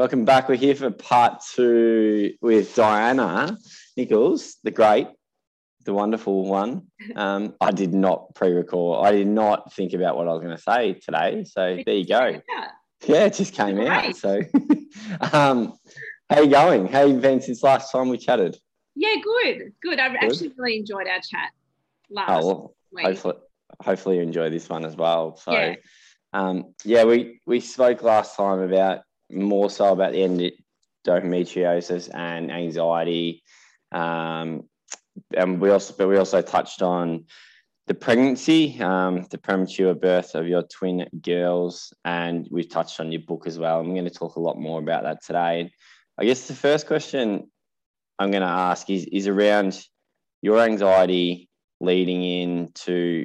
Welcome back. We're here for part two with Diana Nichols, the great, the wonderful one. Um, I did not pre-record. I did not think about what I was going to say today. So there you go. Yeah, it just came out. So, um, how you going? How you been since last time we chatted? Yeah, good, good. I actually really enjoyed our chat last oh, well, week. Hopefully, hopefully you enjoy this one as well. So, yeah. Um, yeah, we we spoke last time about more so about the endometriosis and anxiety. Um, and we also, but we also touched on the pregnancy, um, the premature birth of your twin girls, and we've touched on your book as well. I'm going to talk a lot more about that today. I guess the first question I'm going to ask is, is around your anxiety leading into,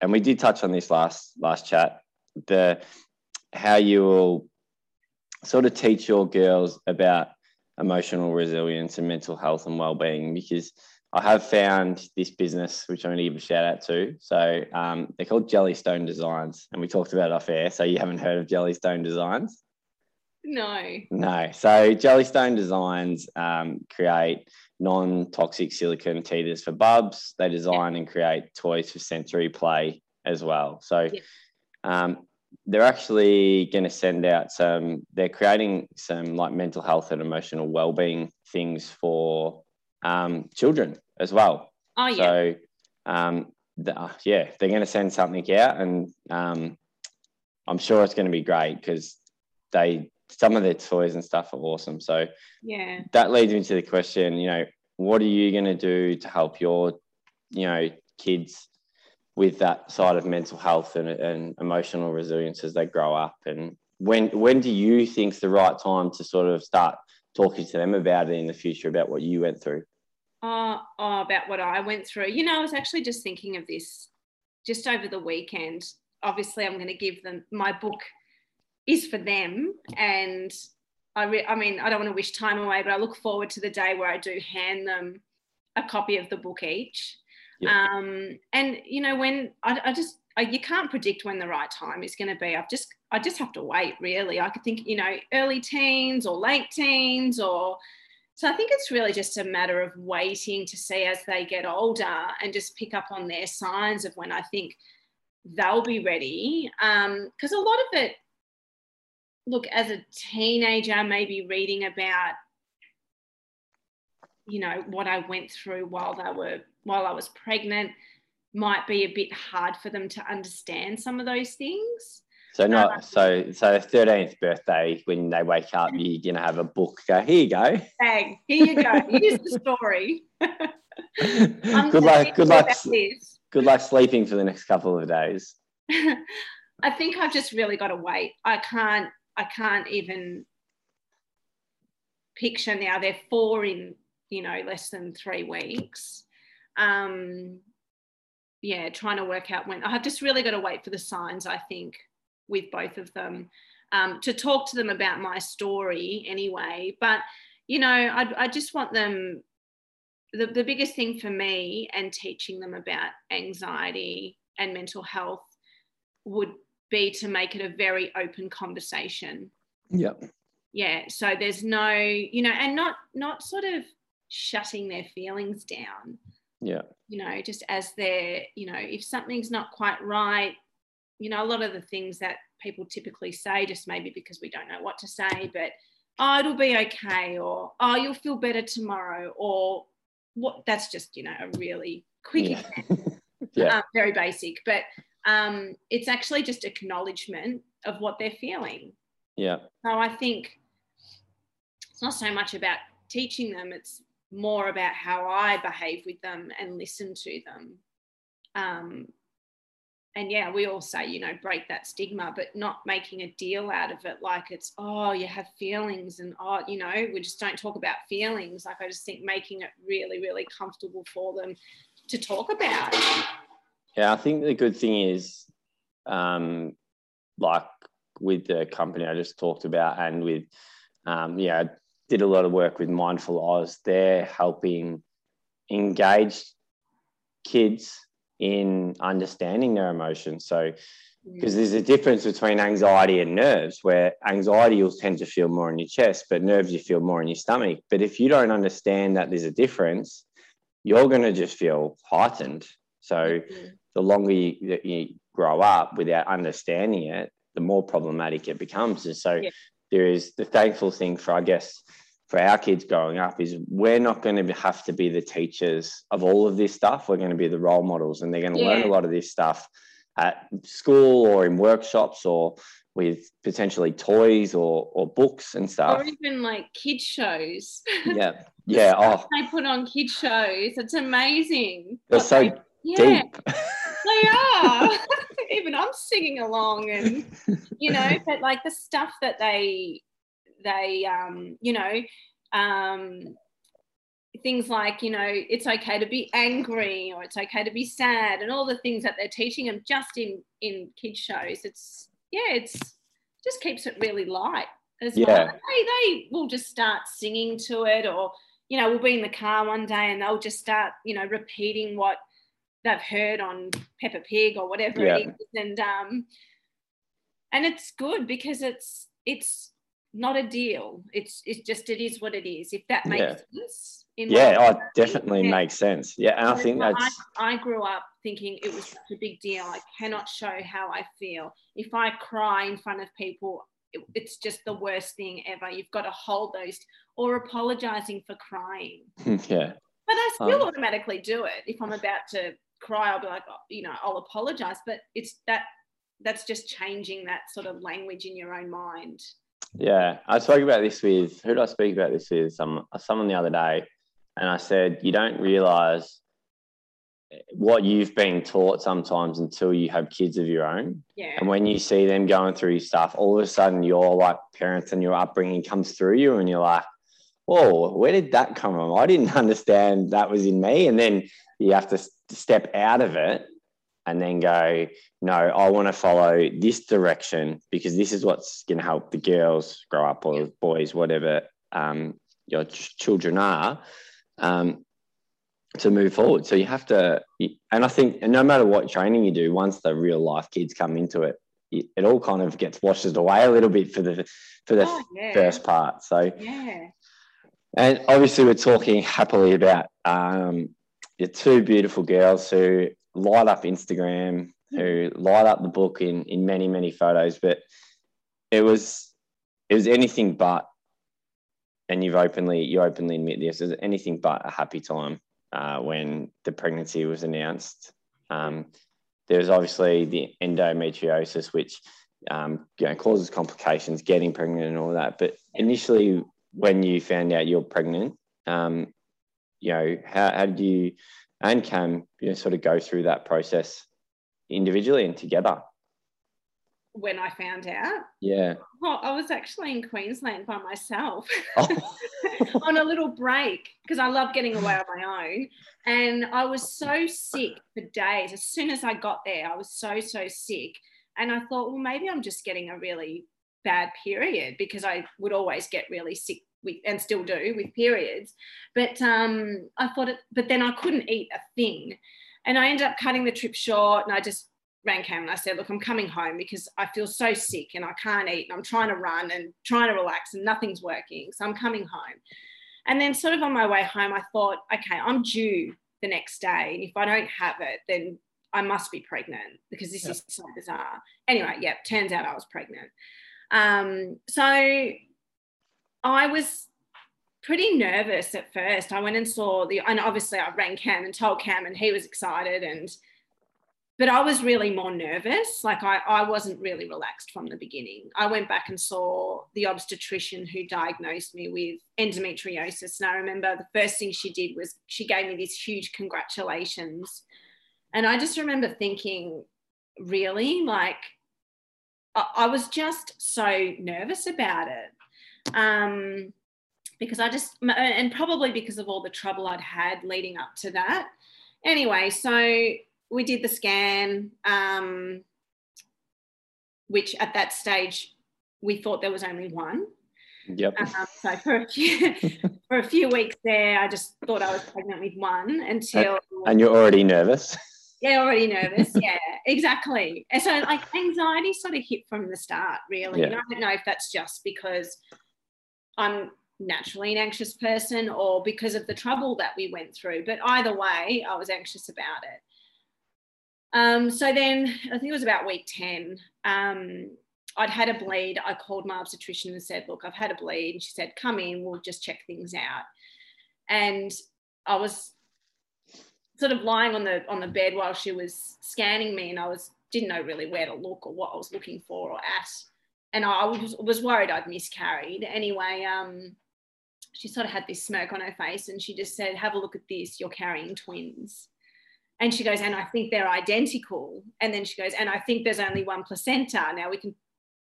and we did touch on this last last chat, the how you will sort of teach your girls about emotional resilience and mental health and well-being because I have found this business, which I'm going to give a shout out to. So um, they're called Jellystone Designs, and we talked about it off air. So you haven't heard of Jellystone Designs? No. No. So Jellystone Designs um, create non-toxic silicone teethers for bubs. They design yeah. and create toys for sensory play as well. So yeah. um, they're actually going to send out some they're creating some like mental health and emotional well-being things for um, children as well. Oh yeah. So um, the, uh, yeah they're going to send something out and um, i'm sure it's going to be great because they some of their toys and stuff are awesome. So yeah. that leads me to the question you know what are you going to do to help your you know kids with that side of mental health and, and emotional resilience as they grow up. And when when do you think the right time to sort of start talking to them about it in the future about what you went through? Uh, oh, about what i went through. You know i was actually just thinking of this just over the weekend. Obviously i'm going to give them my book is for them. And I, re- I mean i don't want to wish time away but i look forward to the day where i do hand them a copy of the book each Um, and you know, when I, I just I, you can't predict when the right time is going to be. I've just I just have to wait. Really, I could think you know early teens or late teens or. So I think it's really just a matter of waiting to see as they get older and just pick up on their signs of when I think they'll be ready. Because um, a lot of it, look, as a teenager, maybe reading about you know what I went through while they were while I was pregnant might be a bit hard for them to understand some of those things. So not um, so so thirteenth birthday when they wake up, you're gonna have a book. Go here you go. Bang! Here you go. Here's the story. good luck. Good luck. Good luck sleeping for the next couple of days. I think I've just really got to wait. I can't. I can't even picture now. They're four in you know less than three weeks um, yeah, trying to work out when I've just really got to wait for the signs, I think, with both of them um, to talk to them about my story anyway. But, you know, I, I just want them, the, the biggest thing for me and teaching them about anxiety and mental health would be to make it a very open conversation. Yeah. Yeah. So there's no, you know, and not not sort of shutting their feelings down yeah. you know just as they're you know if something's not quite right you know a lot of the things that people typically say just maybe because we don't know what to say but oh it'll be okay or oh you'll feel better tomorrow or what that's just you know a really quick yeah, yeah. Um, very basic but um, it's actually just acknowledgement of what they're feeling. Yeah. So i think it's not so much about teaching them it's more about how I behave with them and listen to them. Um, and yeah, we all say, you know, break that stigma, but not making a deal out of it like it's, oh, you have feelings and, oh, you know, we just don't talk about feelings. Like, I just think making it really, really comfortable for them to talk about. Yeah, I think the good thing is, um, like with the company I just talked about and with, um, yeah, did a lot of work with Mindful Oz. They're helping engage kids in understanding their emotions. So because there's a difference between anxiety and nerves where anxiety you'll tend to feel more in your chest but nerves you feel more in your stomach but if you don't understand that there's a difference you're going to just feel heightened so mm-hmm. the longer you, you, grow up without understanding it the more problematic it becomes and so yeah. There is the thankful thing for i guess for our kids growing up is we're not going to have to be the teachers of all of this stuff we're going to be the role models and they're going to yeah. learn a lot of this stuff at school or in workshops or with potentially toys or, or books and stuff. Or even like kids shows. Yeah. Yeah. oh. They put on kids shows. It's amazing. They're so they, yeah, deep. they are. even I'm singing along and you know, but like the stuff that they they um, you know, um things like you know it's okay to be angry or it's okay to be sad and all the things that they're teaching them just in in kids shows it's yeah it's just keeps it really light as yeah. well they, they will just start singing to it or you know we'll be in the car one day and they'll just start you know repeating what they've heard on Peppa Pig or whatever yeah. it is and um and it's good because it's it's not a deal it's it's just it is what it is if that makes yeah. sense yeah, oh, definitely yeah. makes sense. Yeah, and I think that's. I, I, grew up thinking it was such a big deal. I cannot show how I feel. If I cry in front of people, it, it's just the worst thing ever. You've got to hold those, or apologizing for crying. yeah. But I still um, automatically do it. If I'm about to cry, I'll be like, oh, you know, I'll apologize. But it's that that's just changing that sort of language in your own mind. Yeah, I spoke about this with who did I speak about this with? Some someone the other day and I said, you don't realize what you've been taught sometimes until you have kids of your own. Yeah. And when you see them going through stuff, all of a sudden your like parents and your upbringing comes through you and you're like, whoa, where did that come from? I didn't understand that was in me. And then you have to step out of it and then go, no, I want to follow this direction because this is what's going to help the girls grow up or boys, whatever um, your ch- children are um, to move forward. So you have to, and I think no matter what training you do, once the real life kids come into it, it all kind of gets washed away a little bit for the for the oh, yeah. first part. So yeah. And obviously, we're talking happily about um, your two beautiful girls who light up Instagram, who light up the book in in many many photos. But it was it was anything but and you've openly you openly admit this is anything but a happy time uh, when the pregnancy was announced. Um, there's obviously the endometriosis, which um, you know, causes complications, getting pregnant and all that. But initially, when you found out you're pregnant, um, you know, how, how did you and Cam you know, sort of go through that process individually and together? when I found out. Yeah. Well, I was actually in Queensland by myself oh. on a little break because I love getting away on my own. And I was so sick for days. As soon as I got there, I was so, so sick. And I thought, well, maybe I'm just getting a really bad period because I would always get really sick with, and still do with periods. But um, I thought it, but then I couldn't eat a thing. And I ended up cutting the trip short and I just rang Cam and I said, look, I'm coming home because I feel so sick and I can't eat and I'm trying to run and trying to relax and nothing's working. So I'm coming home. And then sort of on my way home, I thought, okay, I'm due the next day. And if I don't have it, then I must be pregnant because this is so bizarre. Anyway, yeah, turns out I was pregnant. Um, so I was pretty nervous at first. I went and saw the, and obviously I rang Cam and told Cam, and he was excited. And but I was really more nervous. Like I, I wasn't really relaxed from the beginning. I went back and saw the obstetrician who diagnosed me with endometriosis. And I remember the first thing she did was she gave me this huge congratulations. And I just remember thinking, really? Like, I was just so nervous about it. Um, because I just, and probably because of all the trouble I'd had leading up to that. Anyway, so we did the scan, um, which at that stage we thought there was only one. Yep. Um, so for a few for a few weeks there, I just thought I was pregnant with one until. And you're already nervous. Yeah, already nervous. yeah, exactly. And so like anxiety sort of hit from the start, really. Yeah. And I don't know if that's just because I'm naturally an anxious person or because of the trouble that we went through. But either way, I was anxious about it. Um, so then I think it was about week 10. Um, I'd had a bleed. I called my obstetrician and said, Look, I've had a bleed. And she said, Come in, we'll just check things out. And I was sort of lying on the on the bed while she was scanning me, and I was didn't know really where to look or what I was looking for or at. And I was, was worried I'd miscarried. Anyway, um, she sort of had this smirk on her face and she just said, Have a look at this, you're carrying twins. And she goes, And I think they're identical. And then she goes, And I think there's only one placenta. Now we can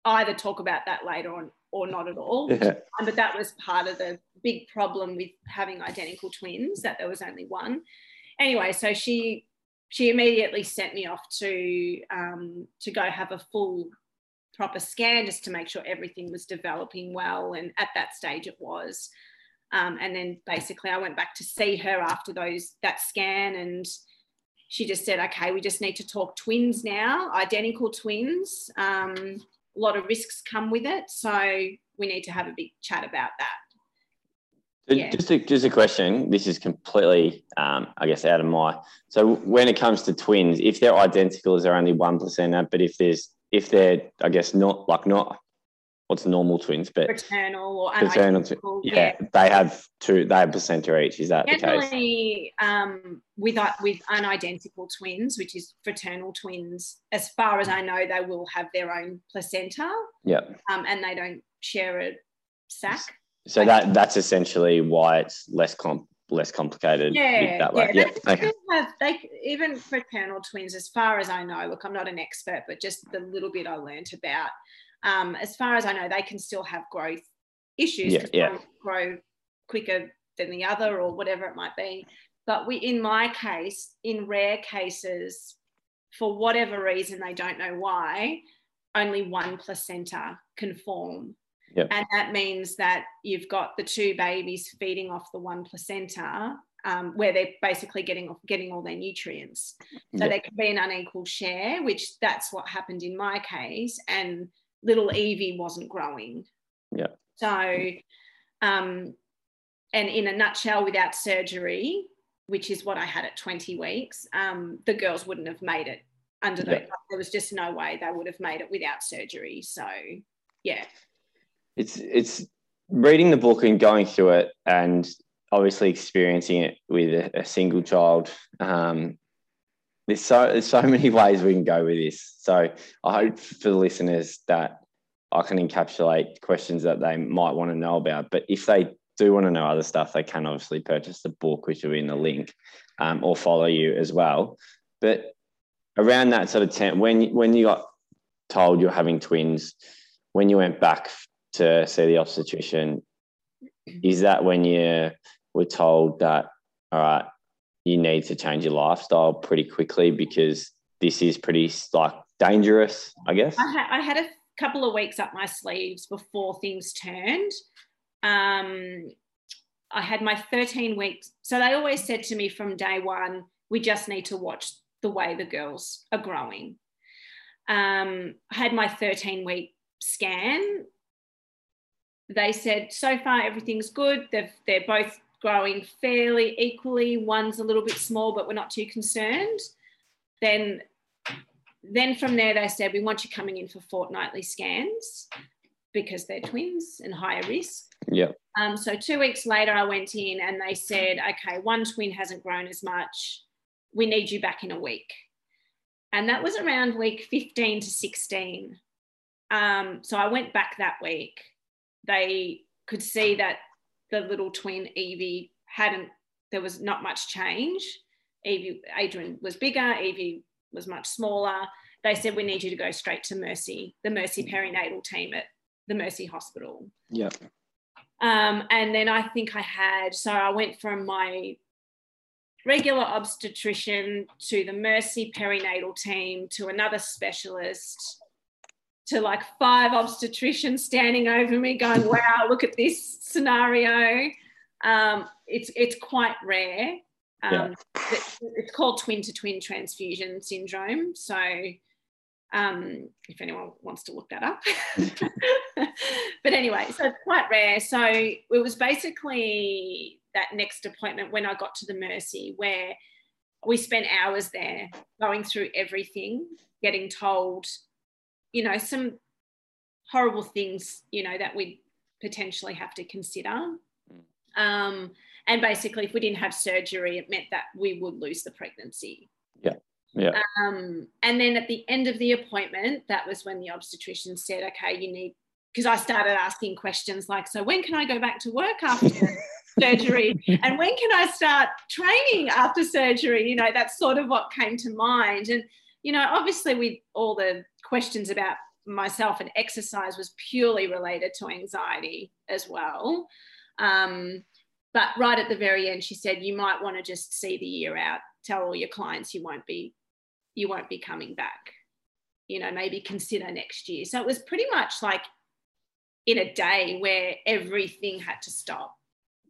either talk about that later on or not at all. Yeah. But that was part of the big problem with having identical twins, that there was only one. Anyway, so she she immediately sent me off to um, to go have a full proper scan just to make sure everything was developing well. And at that stage it was. Um, and then basically I went back to see her after those that scan and she just said, okay, we just need to talk twins now, identical twins. Um, a lot of risks come with it. So we need to have a big chat about that. Yeah. Just, a, just a question. This is completely, um, I guess, out of my. So when it comes to twins, if they're identical, is there only one placenta? But if there's, if they're, I guess, not like not, what's normal twins, but Fraternal or twi- unidentical. yeah, they have two. They have placenta each. Is that the case? Generally, um, with uh, with unidentical twins, which is fraternal twins, as far as I know, they will have their own placenta, Yeah. um, and they don't share a sac. So that that's essentially why it's less comp less complicated Yeah, that way. yeah. Yeah. They Okay. have they even fraternal twins, as far as I know. Look, I'm not an expert, but just the little bit I learnt about, um, as far as I know, they can still have growth issues. Yeah, yeah. one grow quicker than the other, or whatever it might be. But we, in my case, in rare cases, for whatever reason, they don't know why, only one placenta can form. Yep. And that means that you've got the two babies feeding off the one placenta, um, where they're basically getting getting all their nutrients. So Yeah. there can be an unequal share, which that's what happened in my case. And little Evie wasn't growing. Yeah. So, um, and in a nutshell, without surgery, which is what I had at 20 weeks, um, the girls wouldn't have made it under the, Yeah. there was just no way they would have made it without surgery. So, yeah. It's it's reading the book and going through it and obviously experiencing it with a, a single child um, there's so there's so many ways we can go with this. So i hope for the listeners that i can encapsulate questions that they might want to know about but if they do want to know other stuff they can obviously purchase the book which will be in the link um, or follow you as well. But around that sort of time when when you got told you're having twins when you went back to see the obstetrician, is that when you were told that, all right, you need to change your lifestyle pretty quickly because this is pretty like dangerous, I guess? I, ha- I had a couple of weeks up my sleeves before things turned. Um, I had my 13 weeks. So they always said to me from day one, we just need to watch the way the girls are growing. Um, I had my 13 week scan. They said, so far everything's good. They've, they're both growing fairly equally. One's a little bit small, but we're not too concerned. Then then from there they said we want you coming in for fortnightly scans because they're twins and higher risk Yeah. um, so two weeks later i went in and they said okay one twin hasn't grown as much we need you back in a week and that was around week 15 to 16 um, so i went back that week they could see that the little twin evie hadn't there was not much change evie adrian was bigger evie was much smaller. They said, We need you to go straight to Mercy, the Mercy perinatal team at the Mercy Hospital. Yeah. Um, and then I think I had, so I went from my regular obstetrician to the Mercy perinatal team to another specialist to like five obstetricians standing over me going, wow, look at this scenario. Um, it's, it's quite rare. Um, yeah. It's called twin to twin transfusion syndrome. So, um, if anyone wants to look that up. but anyway, so it's quite rare. So it was basically that next appointment when I got to the Mercy where we spent hours there going through everything, getting told, you know, some horrible things, you know, that we potentially have to consider. Mm. Um, and basically, if we didn't have surgery, it meant that we would lose the pregnancy. Yeah. Yeah. Um, and then at the end of the appointment, that was when the obstetrician said, okay, you need, because I started asking questions like, so when can I go back to work after surgery? And when can I start training after surgery? You know, that's sort of what came to mind. And, you know, obviously, with all the questions about myself and exercise was purely related to anxiety as well. Um, but right at the very end, she said, you might want to just see the year out. Tell all your clients you won't be, you won't be coming back. You know, maybe consider next year. So it was pretty much like in a day where everything had to stop.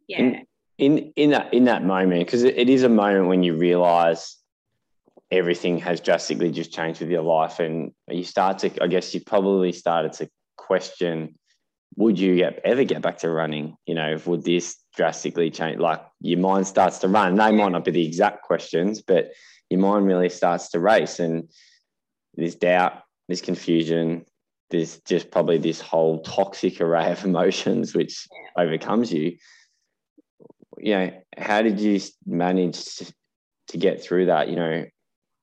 Yeah. In in, in that in that moment, because it, it is a moment when you realize everything has drastically just changed with your life and you start to i guess you probably started to question would you get, ever get back to running? You know would this drastically change? Like your mind starts to run. They might not be the exact questions but your mind really starts to race and there's doubt there's confusion there's just probably this whole toxic array of emotions which overcomes you. You know how did you manage to get through that? You know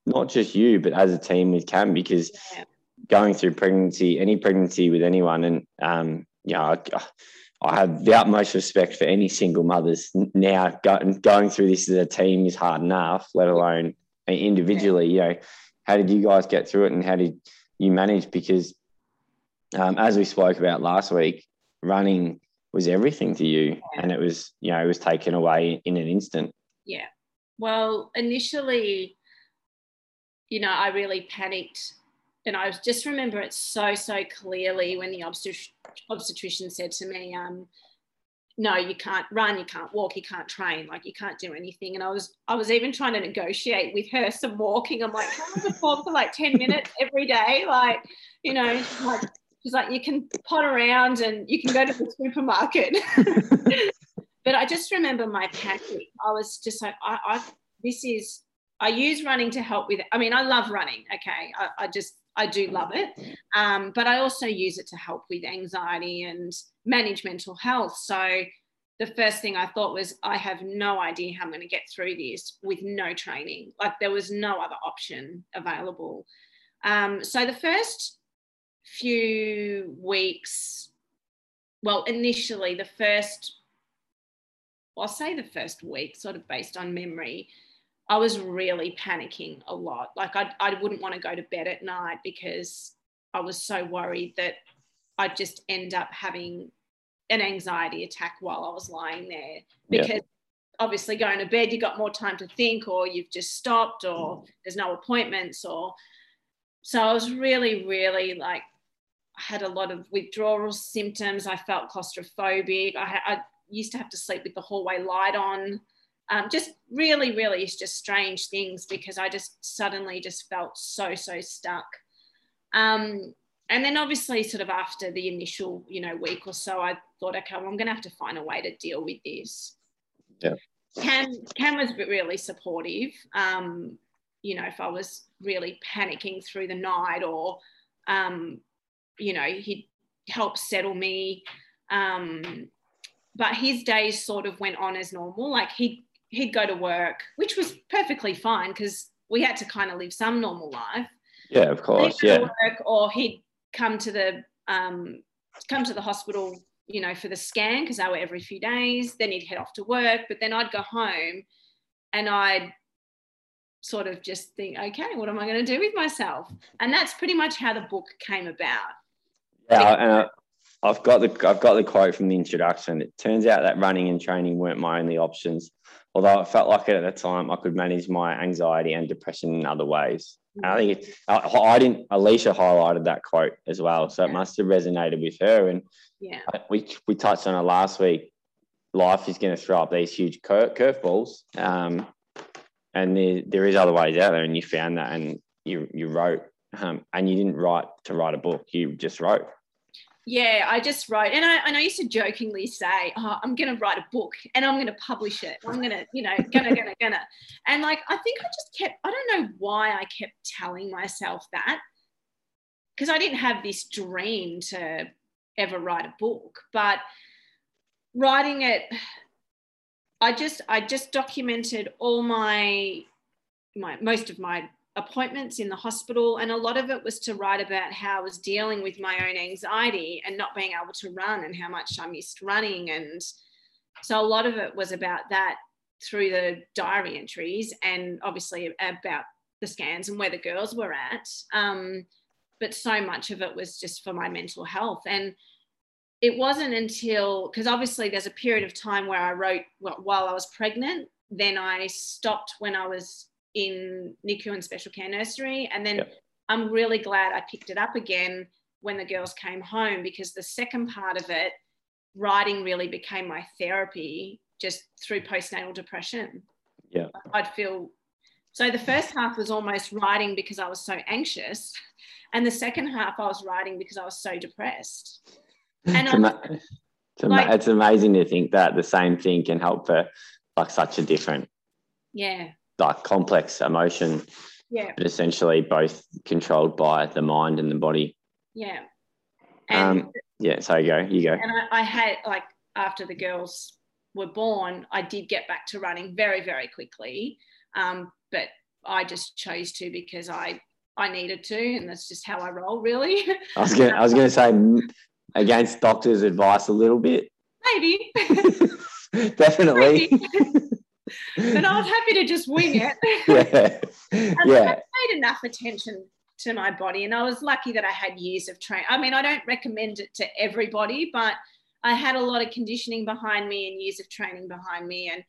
not just you, but as a team with Cam, because yeah. going through pregnancy, any pregnancy with anyone, and um, you know, I, I, have the utmost respect for any single mothers now. going through this as a team is hard enough, let alone individually. Yeah. You know, how did you guys get through it, and how did you manage? Because um, as we spoke about last week, running was everything to you, yeah. and it was you know it was taken away in an instant. Yeah. Well, initially you know, I really panicked. And I just remember it so, so clearly when the obstet- obstetrician said to me, um, no, you can't run, you can't walk, you can't train, like you can't do anything. And I was, I was even trying to negotiate with her some walking. I'm like, can I walk for like 10 minutes every day? Like, you know, like, she's like, you can pot around and you can go to the supermarket. but I just remember my panic. I was just like, I, I this is I use running to help with, I mean, I love running. Okay. I, I just, I do love it. Um, but I also use it to help with anxiety and manage mental health. So the first thing I thought was, I have no idea how I'm going to get through this with no training. Like there was no other option available. Um, so the first few weeks, well, initially, the first, I'll say the first week, sort of based on memory, I was really panicking a lot. Like I, I wouldn't want to go to bed at night because I was so worried that I'd just end up having an anxiety attack while I was lying there. Because yeah. obviously going to bed, you got more time to think, or you've just stopped, or there's no appointments, or so I was really, really like I had a lot of withdrawal symptoms. I felt claustrophobic. I, I used to have to sleep with the hallway light on um, just really, really just strange things because I just suddenly just felt so, so stuck. Um, and then obviously sort of after the initial, you know, week or so, I thought, okay, well, I'm going to have to find a way to deal with this. Yeah. Cam, Cam was really supportive. Um, you know, if I was really panicking through the night or, um, you know, he'd help settle me. Um, but his days sort of went on as normal. Like he he'd go to work, which was perfectly fine because we had to kind of live some normal life. Yeah, of course. yeah. Work, or he'd come to the um, come to the hospital, you know, for the scan because they were every few days. Then he'd head off to work, but then I'd go home, and I'd sort of just think, okay, what am I going to do with myself? And that's pretty much how the book came about. Yeah, and I've got the I've got the quote from the introduction. It turns out that running and training weren't my only options although it felt like it at the time, I could manage my anxiety and depression in other ways. And I think it, I, I, didn't. Alicia highlighted that quote as well, so it must have resonated with her. And yeah, we we touched on it last week. Life is going to throw up these huge cur- curveballs, um, and there, there is other ways out there, and you found that, and you you wrote, um, and you didn't write to write a book. You just wrote. Yeah, I just wrote, and I, and I used to jokingly say, oh, "I'm going to write a book, and I'm going to publish it. I'm going to, you know, gonna, gonna, gonna." And like, I think I just kept. I don't know why I kept telling myself that, because I didn't have this dream to ever write a book, but writing it I just I just documented all my my most of my appointments in the hospital and a lot of it was to write about how I was dealing with my own anxiety and not being able to run and how much I missed running and so a lot of it was about that through the diary entries and obviously about the scans and where the girls were at um, but so much of it was just for my mental health and it wasn't until because obviously there's a period of time where I wrote while I was pregnant. Then I stopped when I was in NICU and special care nursery, and then yep. I'm really glad I picked it up again when the girls came home because the second part of it, writing really became my therapy just through postnatal depression. Yeah, I'd feel so the first half was almost writing because I was so anxious, and the second half I was writing because I was so depressed. And it's, ama- it's, ama- like, it's amazing to think that the same thing can help for like such a different, yeah, like complex emotion. Yeah. But essentially both controlled by the mind and the body. Yeah. And, um, yeah. So you go, you go. And I, I had like after the girls were born, I did get back to running very, very quickly. Um, but I just chose to because I I needed to, and that's just how I roll, really. I was gonna I was gonna say against doctors' advice a little bit? Maybe. Definitely. Maybe. But I was happy to just wing it. yeah. yeah. I paid enough attention to my body, and I was lucky that I had years of training. I mean, I don't recommend it to everybody, but I had a lot of conditioning behind me and years of training behind me. And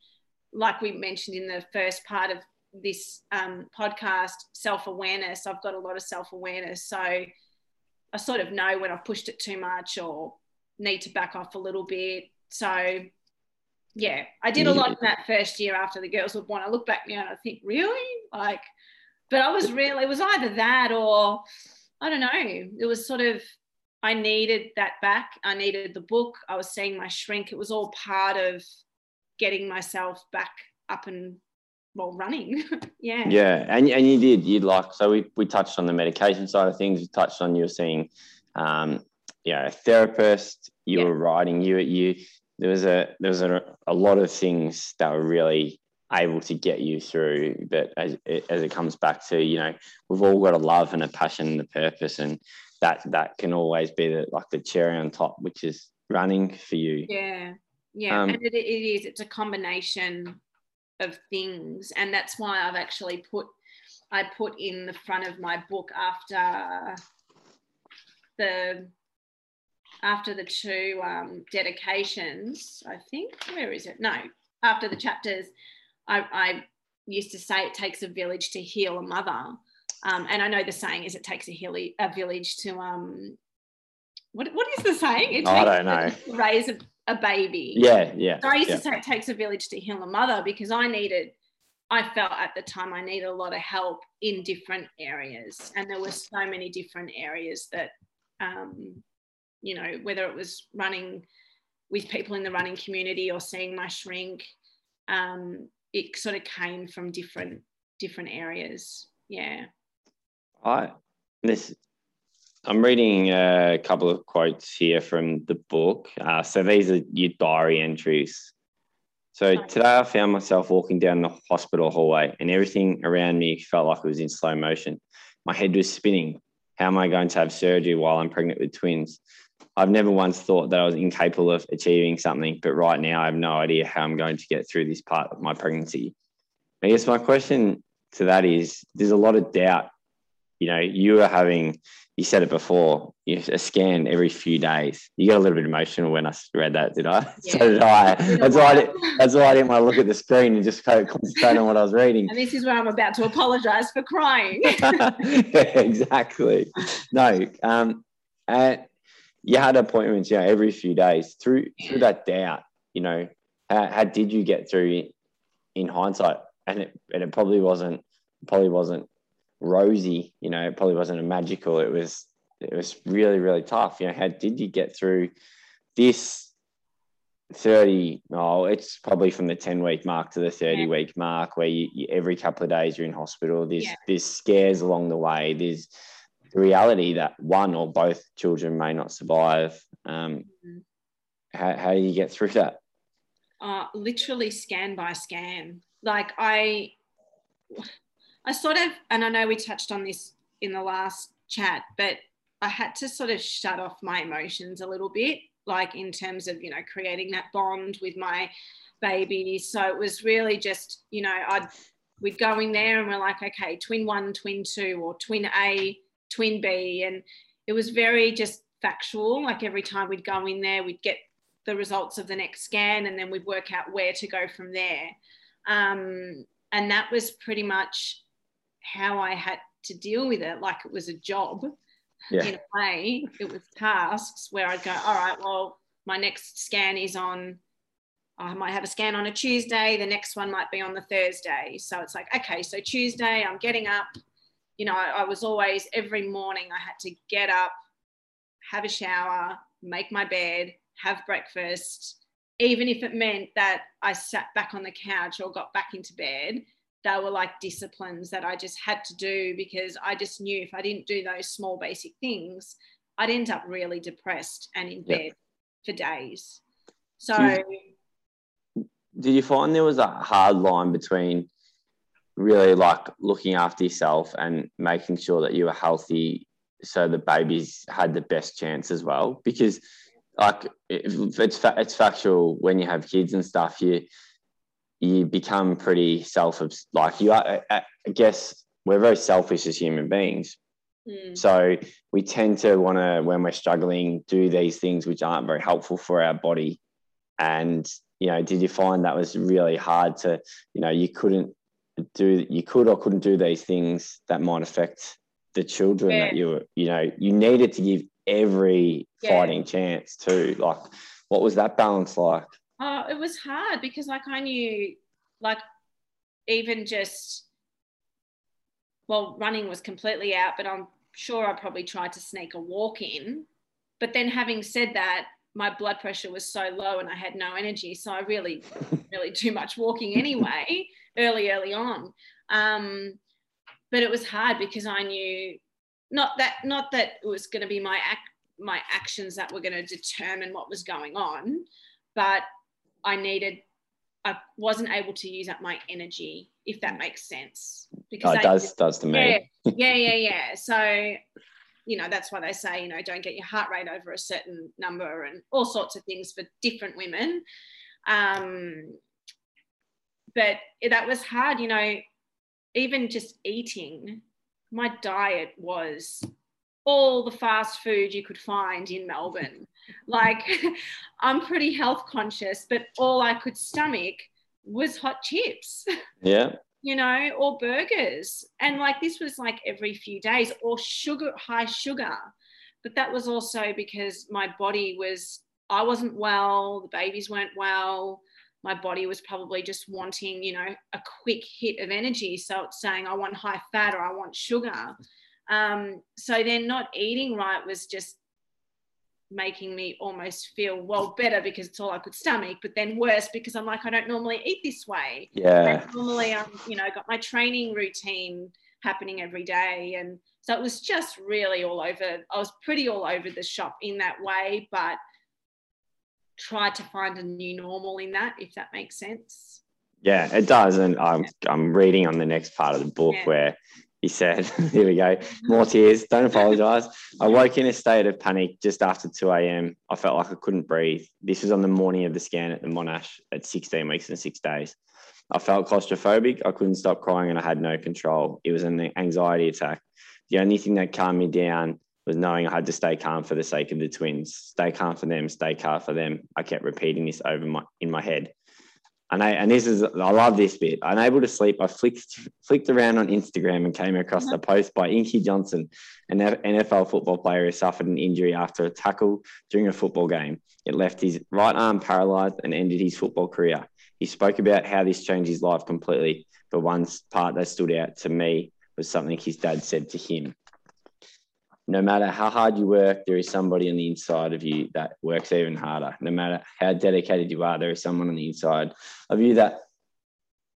like we mentioned in the first part of this um, podcast, self awareness, I've got a lot of self awareness. So I sort of know when I've pushed it too much or need to back off a little bit. So yeah, I did a lot in that first year after the girls were born. I look back now and I think, really? Like, but I was really, it was either that or I don't know. It was sort of, I needed that back. I needed the book. I was seeing my shrink. It was all part of getting myself back up and well running yeah yeah and, and you did you'd like so we, we touched on the medication side of things we touched on you were seeing um you know a therapist you yeah. were writing you at you there was a there was a, a lot of things that were really able to get you through but as, as it comes back to you know we've all got a love and a passion and a purpose and that that can always be the like the cherry on top which is running for you. Yeah. Yeah. Um, and it, it is. It's a combination of things. And that's why i've actually put i put in the front of my book after the after the two um, dedications i think where is it no after the chapters I, I used to say it takes a village to heal a mother um, and i know the saying is it takes a, hilly, a village to um what, what is the saying it i don't know raise a, a baby. Yeah, yeah. So I used yeah. to say it takes a village to heal a mother because I needed, I felt at the time I needed a lot of help in different areas. And there were so many different areas that, um, you know, whether it was running with people in the running community or seeing my shrink, um, it sort of came from different different areas. Yeah. I this I'm reading a couple of quotes here from the book. Uh, so these are your diary entries. So today I found myself walking down the hospital hallway and everything around me felt like it was in slow motion. My head was spinning. How am I going to have surgery while I'm pregnant with twins? I've never once thought that I was incapable of achieving something, but right now I have no idea how I'm going to get through this part of my pregnancy. I guess my question to that is there's a lot of doubt. You know, you are having you said it before, you a scan every few days. You got a little bit emotional when I read that, did I? Yeah. So did I. That's why I, did, that's why I didn't want to look at the screen and just kind of concentrate on what I was reading. And this is where I'm about to apologize for crying. yeah, exactly. No, um, and you had appointments, you know, every few days through through that doubt. You know, how, how did you get through in hindsight? and it and it probably wasn't probably wasn't rosy. You know, it probably wasn't a magical. It was it was really really tough. You know, how did you get through this? 30 oh it's probably from the 10 week mark to the 30 yeah. week mark where you, you, every couple of days you're in hospital there's yeah. there's scares along the way there's the reality that one or both children may not survive um, mm-hmm. how, how do you get through that? Uh, literally scan by scan. Like i i sort of and i know we touched on this in the last chat but i had to sort of shut off my emotions a little bit like in terms of you know creating that bond with my baby. So it was really just you know i'd we'd go in there and we're like okay twin one twin two or twin a twin b and it was very just factual like every time we'd go in there we'd get the results of the next scan and then we'd work out where to go from there um, and that was pretty much how i had to deal with it like it was a job yeah. in a way. It was tasks where I'd go, all right, well, my next scan is on, I might have a scan on a Tuesday. The next one might be on the Thursday. So it's like, okay, so Tuesday, I'm getting up. You know, I, I was always, every morning, I had to get up, have a shower, make my bed, have breakfast, even if it meant that I sat back on the couch or got back into bed they were like disciplines that I just had to do because I just knew if I didn't do those small basic things, I'd end up really depressed and in bed for days. So, did you, did you find there was a hard line between really like looking after yourself and making sure that you were healthy so the babies had the best chance as well? Because, like, it's, it's factual when you have kids and stuff, you you become pretty self like you are I guess we're very selfish as human beings. Mm. So we tend to want to when we're struggling do these things which aren't very helpful for our body. And you know, did you find that was really hard to, you know, you couldn't do you could or couldn't do these things that might affect the children yeah. that you you know you needed to give every yeah. fighting chance to like what was that balance like Oh, it was hard because like I knew like even just well running was completely out but I'm sure I probably tried to sneak a walk in but then having said that my blood pressure was so low and I had no energy so I really really too much walking anyway early early on um, but it was hard because I knew not that not that it was going to be my act my actions that were going to determine what was going on but I needed, I wasn't able to use up my energy, if that makes sense. Because oh, it does, does to me. Yeah, yeah, yeah, yeah. So, you know, that's why they say, you know, don't get your heart rate over a certain number and all sorts of things for different women. Um, but that was hard, you know, even just eating, my diet was all the fast food you could find in Melbourne. like, I'm pretty health conscious, but all I could stomach was hot chips. Yeah. You know, or burgers. And like, this was like every few days, or sugar, high sugar. But that was also because my body was, I wasn't well, the babies weren't well. My body was probably just wanting, you know, a quick hit of energy. So it's saying, I want high fat or I want sugar. Um, so then not eating right was just making me almost feel well better because it's all I could stomach, but then worse because I'm like, I don't normally eat this way. Yeah. And normally I'm, you know, got my training routine happening every day. And so it was just really all over. I was pretty all over the shop in that way, but tried to find a new normal in that, if that makes sense. Yeah, it does. And I'm, I'm reading on the next part of the book yeah. where he said, here we go, more tears, don't apologize. I woke in a state of panic just after 2 a.m. I felt like I couldn't breathe. This was on the morning of the scan at the Monash at 16 weeks and six days. I felt claustrophobic. I couldn't stop crying and I had no control. It was an anxiety attack. The only thing that calmed me down was knowing I had to stay calm for the sake of the twins. Stay calm for them, stay calm for them. I kept repeating this over my in my head and I, and this is I love this bit. Unable to sleep, I flicked flicked around on Instagram and came across uh-huh. a post by Inky Johnson, an NFL football player who suffered an injury after a tackle during a football game. It left his right arm paralyzed and ended his football career. he spoke about how this changed his life completely. But one part that stood out to me was something his dad said to him. No matter how hard you work, there is somebody on the inside of you that works even harder. No matter how dedicated you are, there is someone on the inside of you that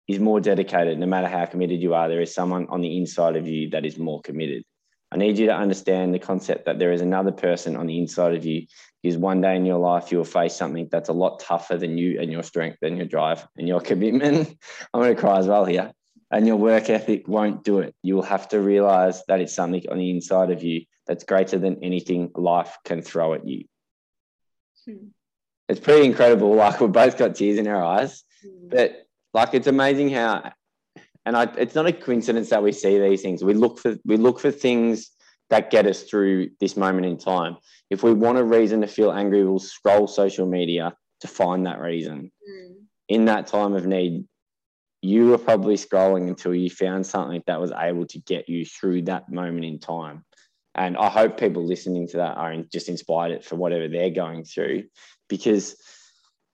is more dedicated. No matter how committed you are, there is someone on the inside of you that is more committed. I need you to understand the concept that there is another person on the inside of you because one day in your life you'll face something that's a lot tougher than you and your strength and your drive and your commitment. I'm going to cry as well here. And your work ethic won't do it. You'll have to realize that it's something on the inside of you that's greater than anything life can throw at you. Hmm. It's pretty incredible. Like we've both got tears in our eyes, hmm. but like it's amazing how and I, it's not a coincidence that we see these things. We look for we look for things that get us through this moment in time. If we want a reason to feel angry, we'll scroll social media to find that reason. Mm. In that time of need, you were probably scrolling until you found something that was able to get you through that moment in time. And I hope people listening to that are just inspired for whatever they're going through because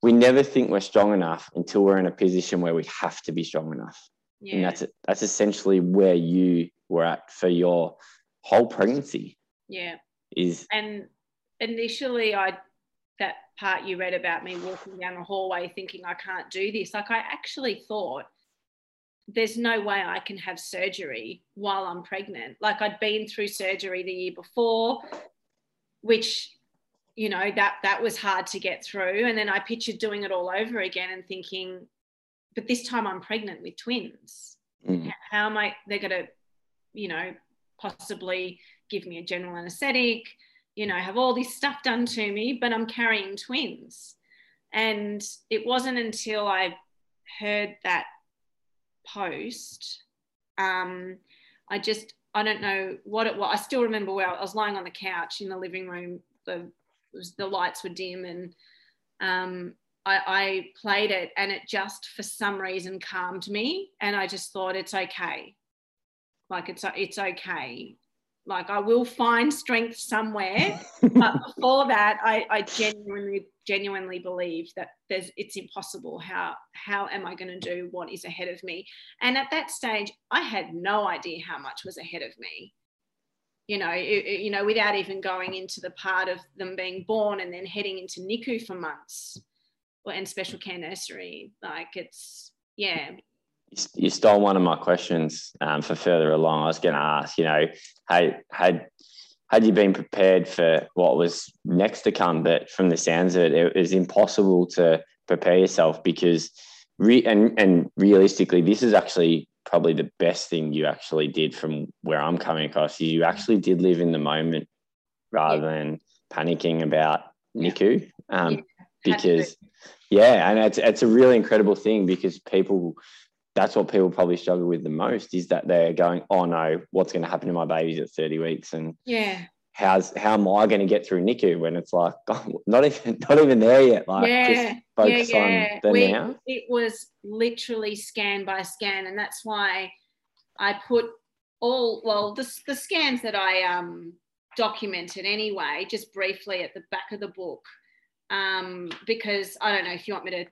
we never think we're strong enough until we're in a position where we have to be strong enough. Yeah. And that's that's essentially where you were at for your whole pregnancy. Yeah. Is and initially I that part you read about me walking down the hallway thinking I can't do this. Like I actually thought there's no way I can have surgery while I'm pregnant. Like I'd been through surgery the year before, which you know that that was hard to get through and then I pictured doing it all over again and thinking but this time I'm pregnant with twins. Mm. How am I? They're going to, you know, possibly give me a general anesthetic, you know, have all this stuff done to me, but I'm carrying twins. And it wasn't until I heard that post, um, I just, I don't know what it was. I still remember where I was lying on the couch in the living room. The, was, the lights were dim and um, I, I played it and it just for some reason calmed me and I just thought it's okay. Like it's it's okay. Like I will find strength somewhere. but before that, I, I genuinely genuinely believed that there's it's impossible. How how am I going to do what is ahead of me? And at that stage, I had no idea how much was ahead of me you know, it, you know, without even going into the part of them being born and then heading into NICU for months or and special care nursery. Like it's yeah. You stole one of my questions um, for further along. I was going to ask, you know, had had had you been prepared for what was next to come? But from the sounds of it, it was impossible to prepare yourself because, re- and and realistically, this is actually probably the best thing you actually did from where I'm coming across. You actually did live in the moment rather yeah. than panicking about NICU. Um, yeah. Because yeah, and it's it's a really incredible thing because people that's what people probably struggle with the most is that they're going, oh no, what's going to happen to my babies at 30 weeks? And yeah, how's how am I going to get through NICU when it's like oh, not even not even there yet? Like yeah, just focus yeah, yeah. on the now. It was literally scan by scan, and that's why I put all well the, the scans that I um documented anyway, just briefly at the back of the book um, because I don't know if you want me to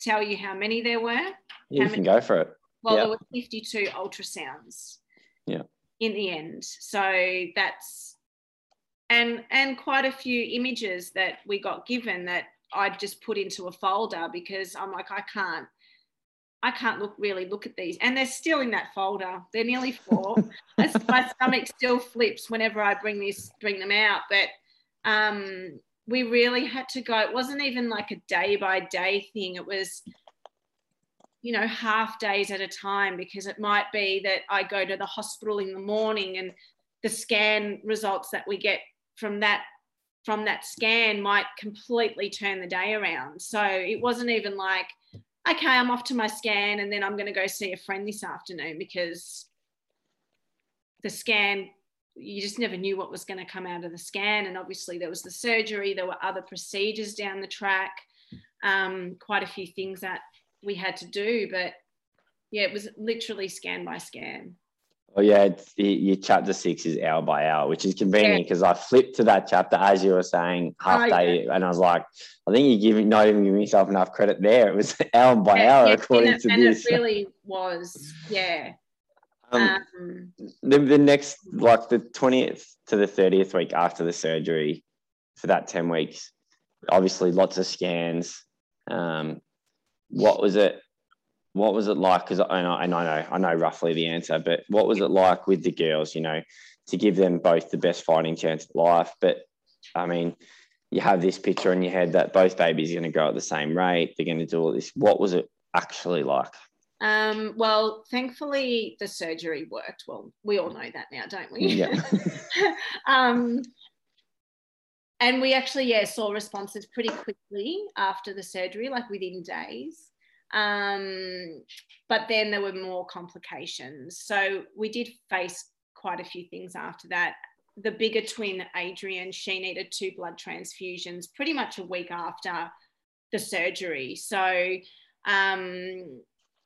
tell you how many there were. Yeah, you can go for it. Well, there were 52 ultrasounds. Yeah. In the end. So that's and and quite a few images that we got given that I just put into a folder because I'm like, I can't I can't look really look at these. And they're still in that folder. They're nearly four. my stomach still flips whenever I bring this bring them out. But um we really had to go. It wasn't even like a day by day thing. It was, you know, half days at a time because it might be that I go to the hospital in the morning and the scan results that we get from that from that scan might completely turn the day around. So it wasn't even like, okay, I'm off to my scan and then I'm going to go see a friend this afternoon because the scan you just never knew what was going to come out of the scan. And obviously, there was the surgery, there were other procedures down the track, um, quite a few things that we had to do. But yeah, it was literally scan by scan. Oh yeah, it's, your chapter six is hour by hour, which is convenient because yeah. I flipped to that chapter as you were saying half oh, day, yeah. and I was like, I think you're giving not even giving yourself enough credit there. It was hour by yeah, hour according it, to and this. And it really was, yeah. Um, um, the, the next, like the twentieth to the thirtieth week after the surgery, for that ten weeks, obviously lots of scans. Um, what was it? what was it like? Because I know, I know, I know roughly the answer, but what was it like with the girls? You know, to give them both the best fighting chance at life. But I mean, you have this picture in your head that both babies are going to grow at the same rate. They're going to do all this. What was it actually like? Um, well, thankfully, the surgery worked. Well, we all know that now, don't we? Yeah. um, and we actually, yeah, saw responses pretty quickly after the surgery, like within days. Um, but then there were more complications. So we did face quite a few things after that. The bigger twin, Adrian, she needed two blood transfusions pretty much a week after the surgery. So, um,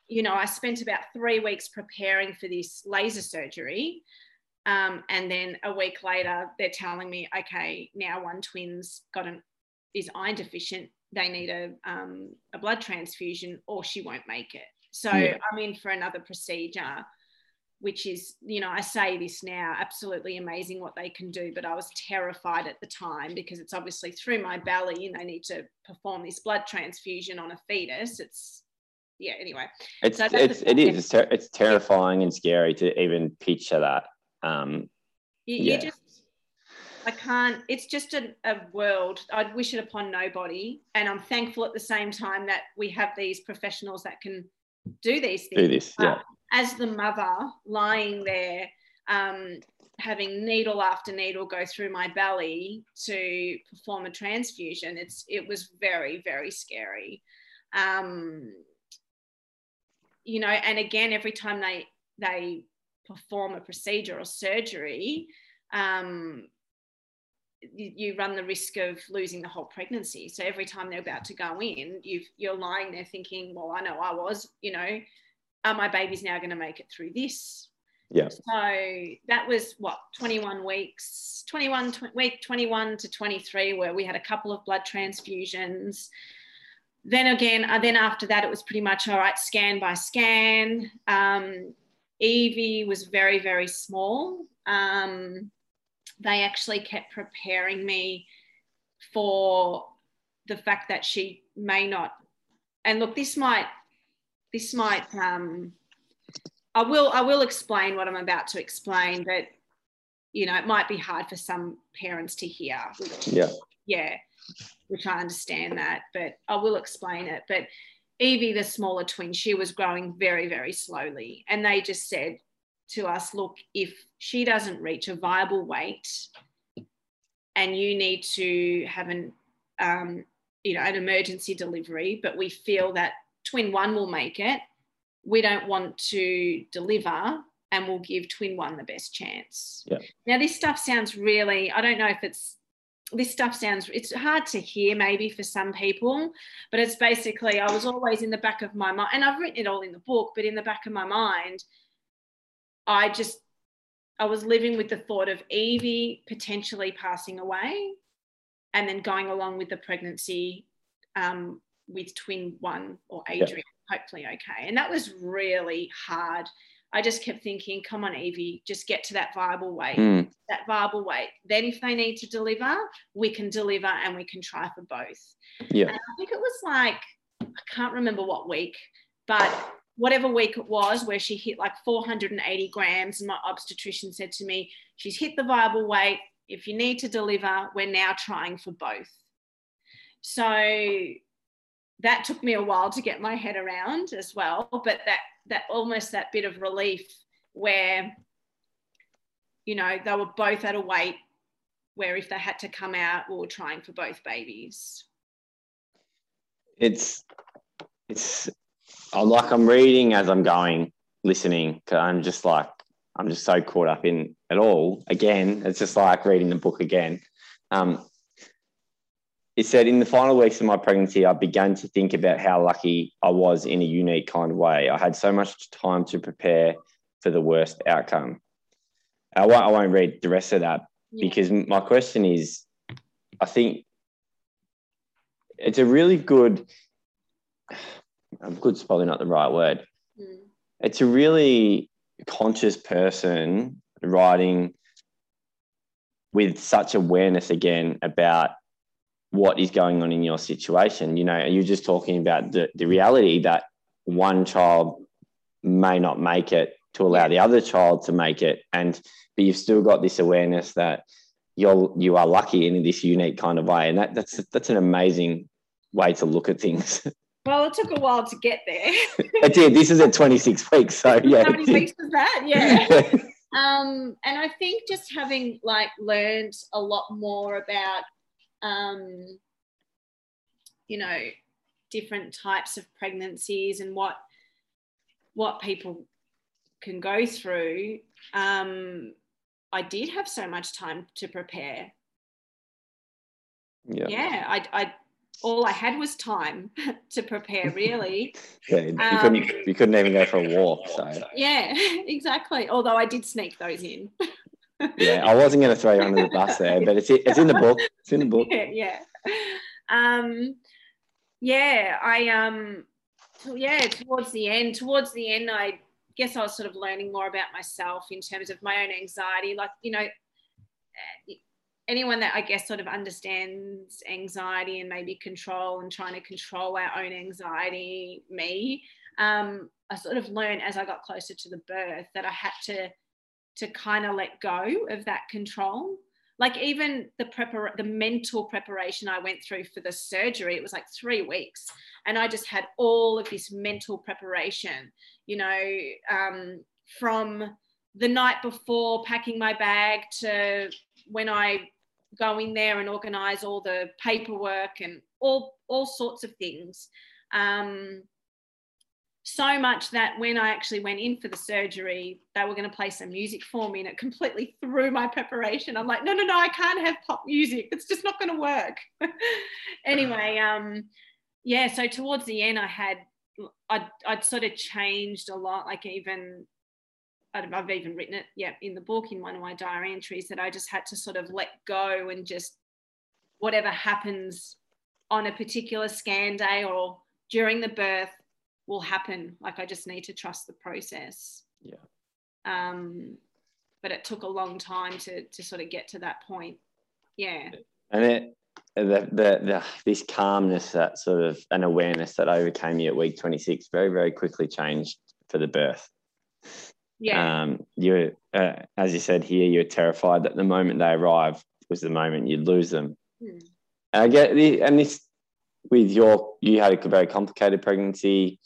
you know, I spent about three weeks preparing for this laser surgery. Um, and then a week later, they're telling me, okay, now one twin's got an is iron deficient they need a, um, a blood transfusion or she won't make it. So yeah. I'm in for another procedure, which is, you know, I say this now, absolutely amazing what they can do, but I was terrified at the time because it's obviously through my belly and they need to perform this blood transfusion on a fetus. It's, yeah, anyway. It's, so it's, it is, it's, ter- it's terrifying and scary to even picture that. Um, you, yeah. you just I can't, it's just a, a, world. I'd wish it upon nobody. And I'm thankful at the same time that we have these professionals that can do these things. Do this, yeah. as the mother lying there, um, having needle after needle go through my belly to perform a transfusion, it's it was very, very scary. Um, you know, and again, every time they they perform a procedure or surgery, um, you run the risk of losing the whole pregnancy. So every time they're about to go in, you you're lying there thinking, well, I know I was, you know, are my baby's now going to make it through this? Yeah. So that was what 21 weeks, 21 tw- week 21 to 23, where we had a couple of blood transfusions. Then again, uh, then after that, it was pretty much all right, scan by scan. Um, Evie was very very small. Um, they actually kept preparing me for the fact that she may not and look this might this might um i will i will explain what i'm about to explain but you know it might be hard for some parents to hear. Yeah. Yeah which i understand that but i will explain it. But evie the smaller twin she was growing very very slowly and they just said to us look, if she doesn't reach a viable weight and you need to have an, um, you know, an emergency delivery, but we feel that twin one will make it, we don't want to deliver and we'll give twin one the best chance. Yeah. Now, this stuff sounds really, I don't know if it's, this stuff sounds, it's hard to hear maybe for some people, but it's basically, I was always in the back of my mind, and I've written it all in the book, but in the back of my mind, I just, I was living with the thought of Evie potentially passing away and then going along with the pregnancy um, with twin one or Adrian, yeah. hopefully okay. And that was really hard. I just kept thinking, come on, Evie, just get to that viable weight, mm. That viable weight. Then, if they need to deliver, we can deliver and we can try for both. Yeah. And I think it was like, I can't remember what week, but whatever week it was where she hit like 480 grams and my obstetrician said to me she's hit the viable weight if you need to deliver we're now trying for both so that took me a while to get my head around as well but that that almost that bit of relief where you know they were both at a weight where if they had to come out we were trying for both babies it's it's I'm like I'm reading as I'm going, listening. Cause I'm just like I'm just so caught up in it all. Again, it's just like reading the book again. Um, it said in the final weeks of my pregnancy, I began to think about how lucky I was in a unique kind of way. I had so much time to prepare for the worst outcome. I won't, I won't read the rest of that yeah. because my question is I think it's a really good, good's probably not the right word. Mm. It's a really conscious person writing with such awareness again about what is going on in your situation. You know, you're just talking about the, the reality that one child may not make it to allow the other child to make it. And but you've still got this awareness that you're you are lucky in this unique kind of way. And that, that's that's an amazing way to look at things. Well, it took a while to get there. it did. This is at 26 weeks. So yeah. How many weeks was that? Yeah. um, and I think just having like learned a lot more about um, you know, different types of pregnancies and what what people can go through, um, I did have so much time to prepare. Yeah. Yeah. I, I, all I had was time to prepare, really. yeah, you, um, couldn't, you couldn't even go for a walk. So. Yeah, exactly. Although I did sneak those in. yeah, I wasn't going to throw you under the bus there, but it's it's in the book. It's in the book. Yeah, yeah. Um, yeah, I um, yeah, towards the end, towards the end, I guess I was sort of learning more about myself in terms of my own anxiety. Like, you know, anyone that I guess sort of understands anxiety and maybe control and trying to control our own anxiety, me, um, I sort of learned as I got closer to the birth that I had to to kind of let go of that control. Like even the prepar- the mental preparation I went through for the surgery, it was like three weeks, and I just had all of this mental preparation you know, um, from the night before packing my bag to when I go in there and organize all the paperwork and all all sorts of things. Um, so much that when I actually went in for the surgery, they were going to play some music for me, and it completely threw my preparation. I'm like, no, no, no, I can't have pop music. It's just not going to work. anyway, um, yeah. So towards the end, I had I'd, I'd sort of changed a lot. Like even I've even written it, yeah, in the book in one of my diary entries that I just had to sort of let go and just whatever happens on a particular scan day or during the birth will happen. Like I just need to trust the process. Yeah. Um, but it took a long time to to sort of get to that point. Yeah. And it the, the, the, this calmness that sort of an awareness that overcame you at week 26 very very quickly changed for the birth yeah um you uh, as you said here you're terrified that the moment they arrive was the moment you'd lose them and i get the and this with your you had a very complicated pregnancy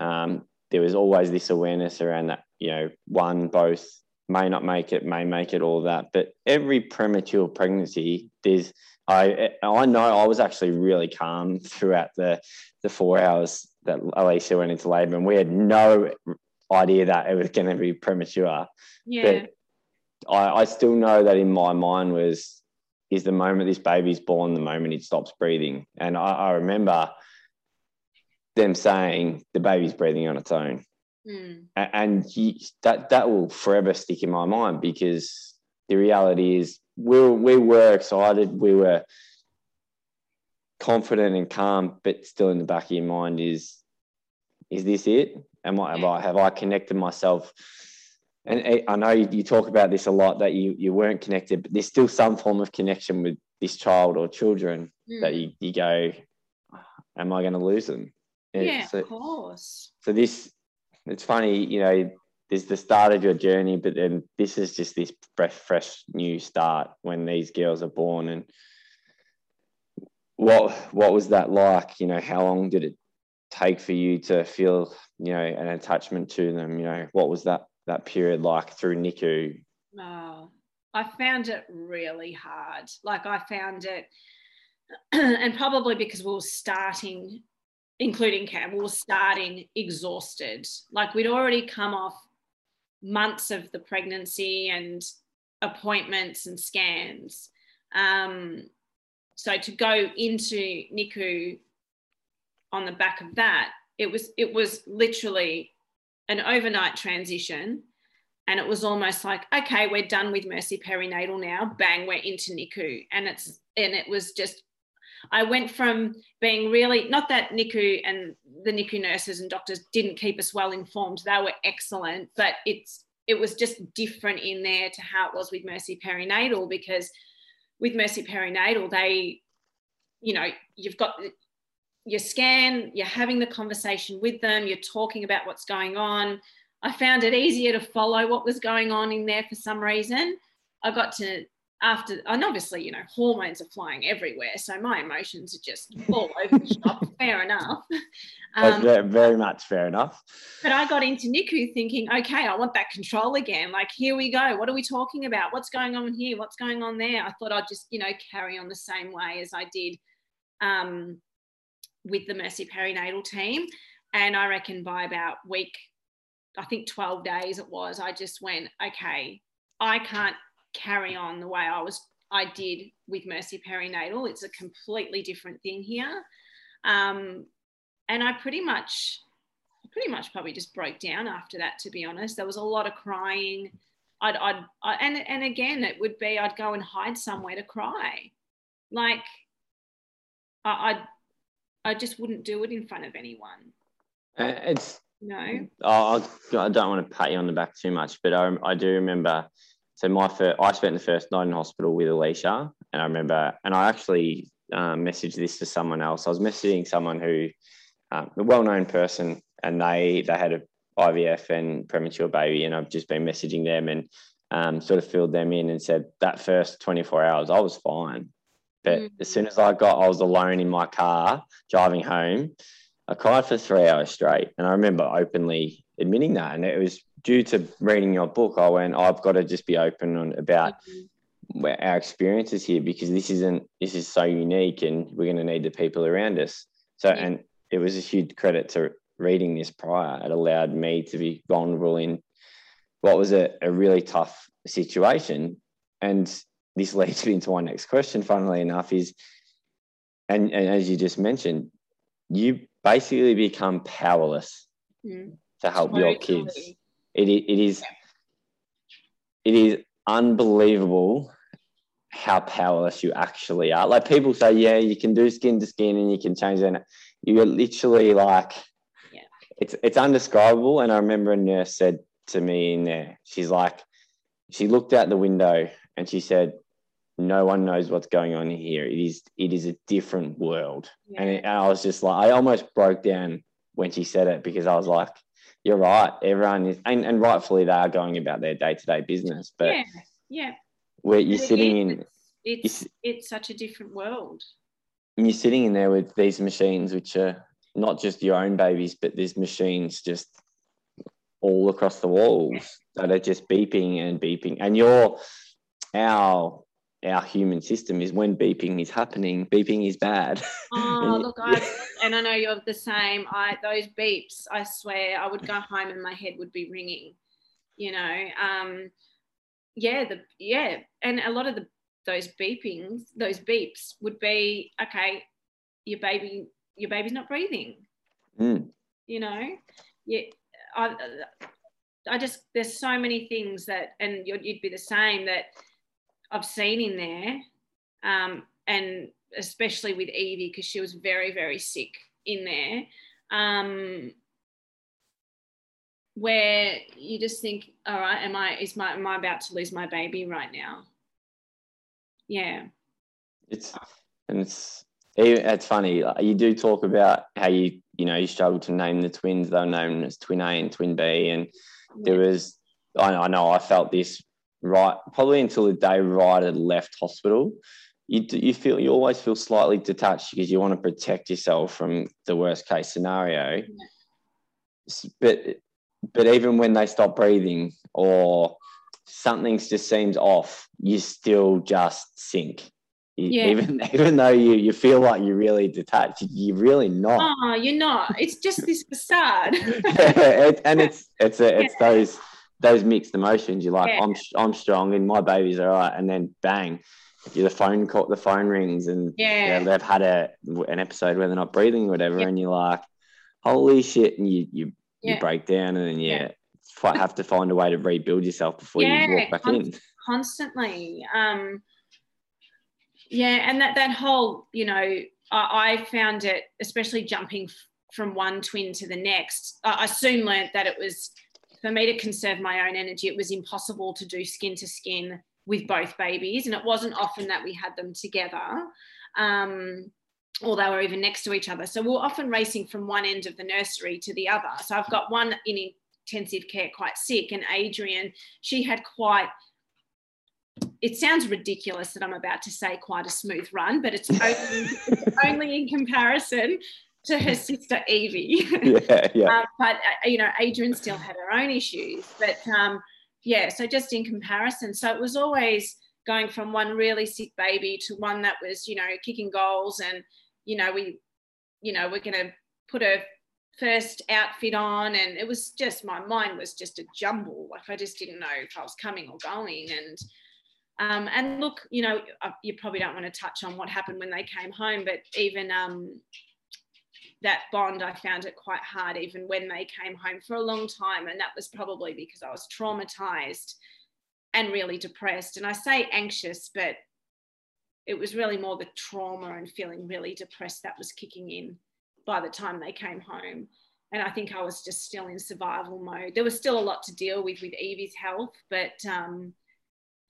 um, there was always this awareness around that you know one both may not make it may make it all that but every premature pregnancy there's I I know I was actually really calm throughout the the four hours that Alicia went into labour, and we had no idea that it was going to be premature. Yeah. But I, I still know that in my mind was is the moment this baby's born, the moment it stops breathing, and I, I remember them saying the baby's breathing on its own, mm. and he, that that will forever stick in my mind because the reality is we were, we were excited. We were confident and calm, but still in the back of your mind is, is this it? Am I, have I, have I connected myself? And I know you, talk about this a lot that you, you weren't connected, but there's still some form of connection with this child or children mm. that you, you go, am I going to lose them? Yeah, so, of course. So this, it's funny, you know, there's the start of your journey, but then this is just this fresh, fresh new start when these girls are born. And what what was that like? You know, how long did it take for you to feel, you know, an attachment to them? You know, what was that that period like through NICU? Oh, I found it really hard. Like I found it, and probably because we were starting including Cam, we were starting exhausted. Like we'd already come off months of the pregnancy and appointments and scans. Um, so to go into NICU on the back of that, it was it was literally an overnight transition. and it was almost like okay we're done with mercy perinatal now bang we're into nicu and it's and it was just i went from being really not that nicu and the nicu nurses and doctors didn't keep us well informed they were excellent but it's it was just different in there to how it was with mercy perinatal because with mercy perinatal they you know you've got your scan you're having the conversation with them you're talking about what's going on I found it easier to follow what was going on in there for some reason. I got to after, and obviously, you know, hormones are flying everywhere, so my emotions are just all over the shop. Fair enough. Um, very, very much fair enough. But I got into NICU thinking, okay, I want that control again. Like, here we go. What are we talking about? What's going on here? What's going on there? I thought I'd just, you know, carry on the same way as I did um, with the Mercy Perinatal team. And I reckon by about week I think 12 days it was, I just went, okay, I can't carry on the way I was I did with Mercy Perinatal. It's a completely different thing here. Um, and I pretty much pretty much probably just broke down after that to be honest there was a lot of crying I'd, I'd I, and and again it would be I'd go and hide somewhere to cry like I, I'd I just wouldn't do it in front of anyone it's no. I, I don't want to pat you on the back too much, but I, I do remember. So my first, I spent the first night in hospital with Alicia, and I remember, and I actually um, messaged this to someone else. I was messaging someone who, um, a well-known person, and they they had a IVF and premature baby, and I've just been messaging them and um, sort of filled them in and said that first 24 hours I was fine, but mm. as soon as I got, I was alone in my car driving home. I cried for three hours straight. And I remember openly admitting that. And it was due to reading your book. I went, I've got to just be open on, about mm-hmm. our experiences here because this isn't, this is so unique and we're going to need the people around us. So, yeah. and it was a huge credit to reading this prior. It allowed me to be vulnerable in what was a, a really tough situation. And this leads me into my next question, funnily enough, is, and, and as you just mentioned, you basically become powerless mm. to help totally. your kids. It, it is it is unbelievable how powerless you actually are. Like people say, yeah, you can do skin to skin and you can change it. You're literally like, yeah. it's it's undescribable. And I remember a nurse said to me in there, she's like, she looked out the window and she said, no one knows what's going on here. It is it is a different world, yeah. and, it, and, I was just like, I almost broke down when she said it because I was like, you're right. Everyone is, and, and rightfully they are going about their day to day business, but yeah, yeah, where you're sitting in, it's it's, it's such a different world. And you're sitting in there with these machines, which are not just your own babies, but these machines just all across the walls that are just beeping and beeping, and you're our our human system is when beeping is happening, beeping is bad. Oh, look, I and I know you're the same. I those beeps, I swear, I would go home and my head would be ringing. You know, um, yeah, the yeah, and a lot of the those beepings, those beeps would be okay. Your baby, your baby's not breathing. Mm. You know, yeah, I, I just there's so many things that, and you'd, you'd be the same that I've seen in there, um, and especially with Evie because she was very very sick in there, um, where you just think, all right, am I is my am I about to lose my baby right now? Yeah, it's and it's it's funny. You do talk about how you you know you struggled to name the twins. They were known as Twin A and Twin B, and there was I know I felt this right, probably until the day right had left hospital, you, you feel you always feel slightly detached because you want to protect yourself from the worst case scenario. But but even when they stop breathing or something just seems off, you still just sink. Yeah. Even even though you, you feel like you're really detached, you're really not. Oh, you're not. It's just this facade. it, and it's it's a, it's yeah. those those mixed emotions. You're like, yeah. I'm I'm strong and my baby's all right, and then bang, the phone call, the phone rings, and yeah, they've had a an episode where they're not breathing or whatever, yeah. and you're like, holy shit, and you you, you break down, and then yeah, have to find a way to rebuild yourself before yeah, you walk back in. Constantly. Um, yeah, and that that whole, you know, I, I found it, especially jumping from one twin to the next. I, I soon learned that it was for me to conserve my own energy. It was impossible to do skin to skin with both babies, and it wasn't often that we had them together. Um, or they were even next to each other. So we we're often racing from one end of the nursery to the other. So I've got one in intensive care quite sick, and Adrian, she had quite it sounds ridiculous that I'm about to say quite a smooth run, but it's only, it's only in comparison to her sister Evie. Yeah, yeah. Um, but uh, you know, Adrian still had her own issues, but um, yeah. So just in comparison, so it was always going from one really sick baby to one that was you know kicking goals, and you know we, you know, we're gonna put her first outfit on, and it was just my mind was just a jumble. Like I just didn't know if I was coming or going, and um, and look, you know, uh, you probably don't want to touch on what happened when they came home, but even um, that bond, I found it quite hard, even when they came home for a long time. And that was probably because I was traumatized and really depressed. And I say anxious, but it was really more the trauma and feeling really depressed that was kicking in by the time they came home. And I think I was just still in survival mode. There was still a lot to deal with with Evie's health, but um,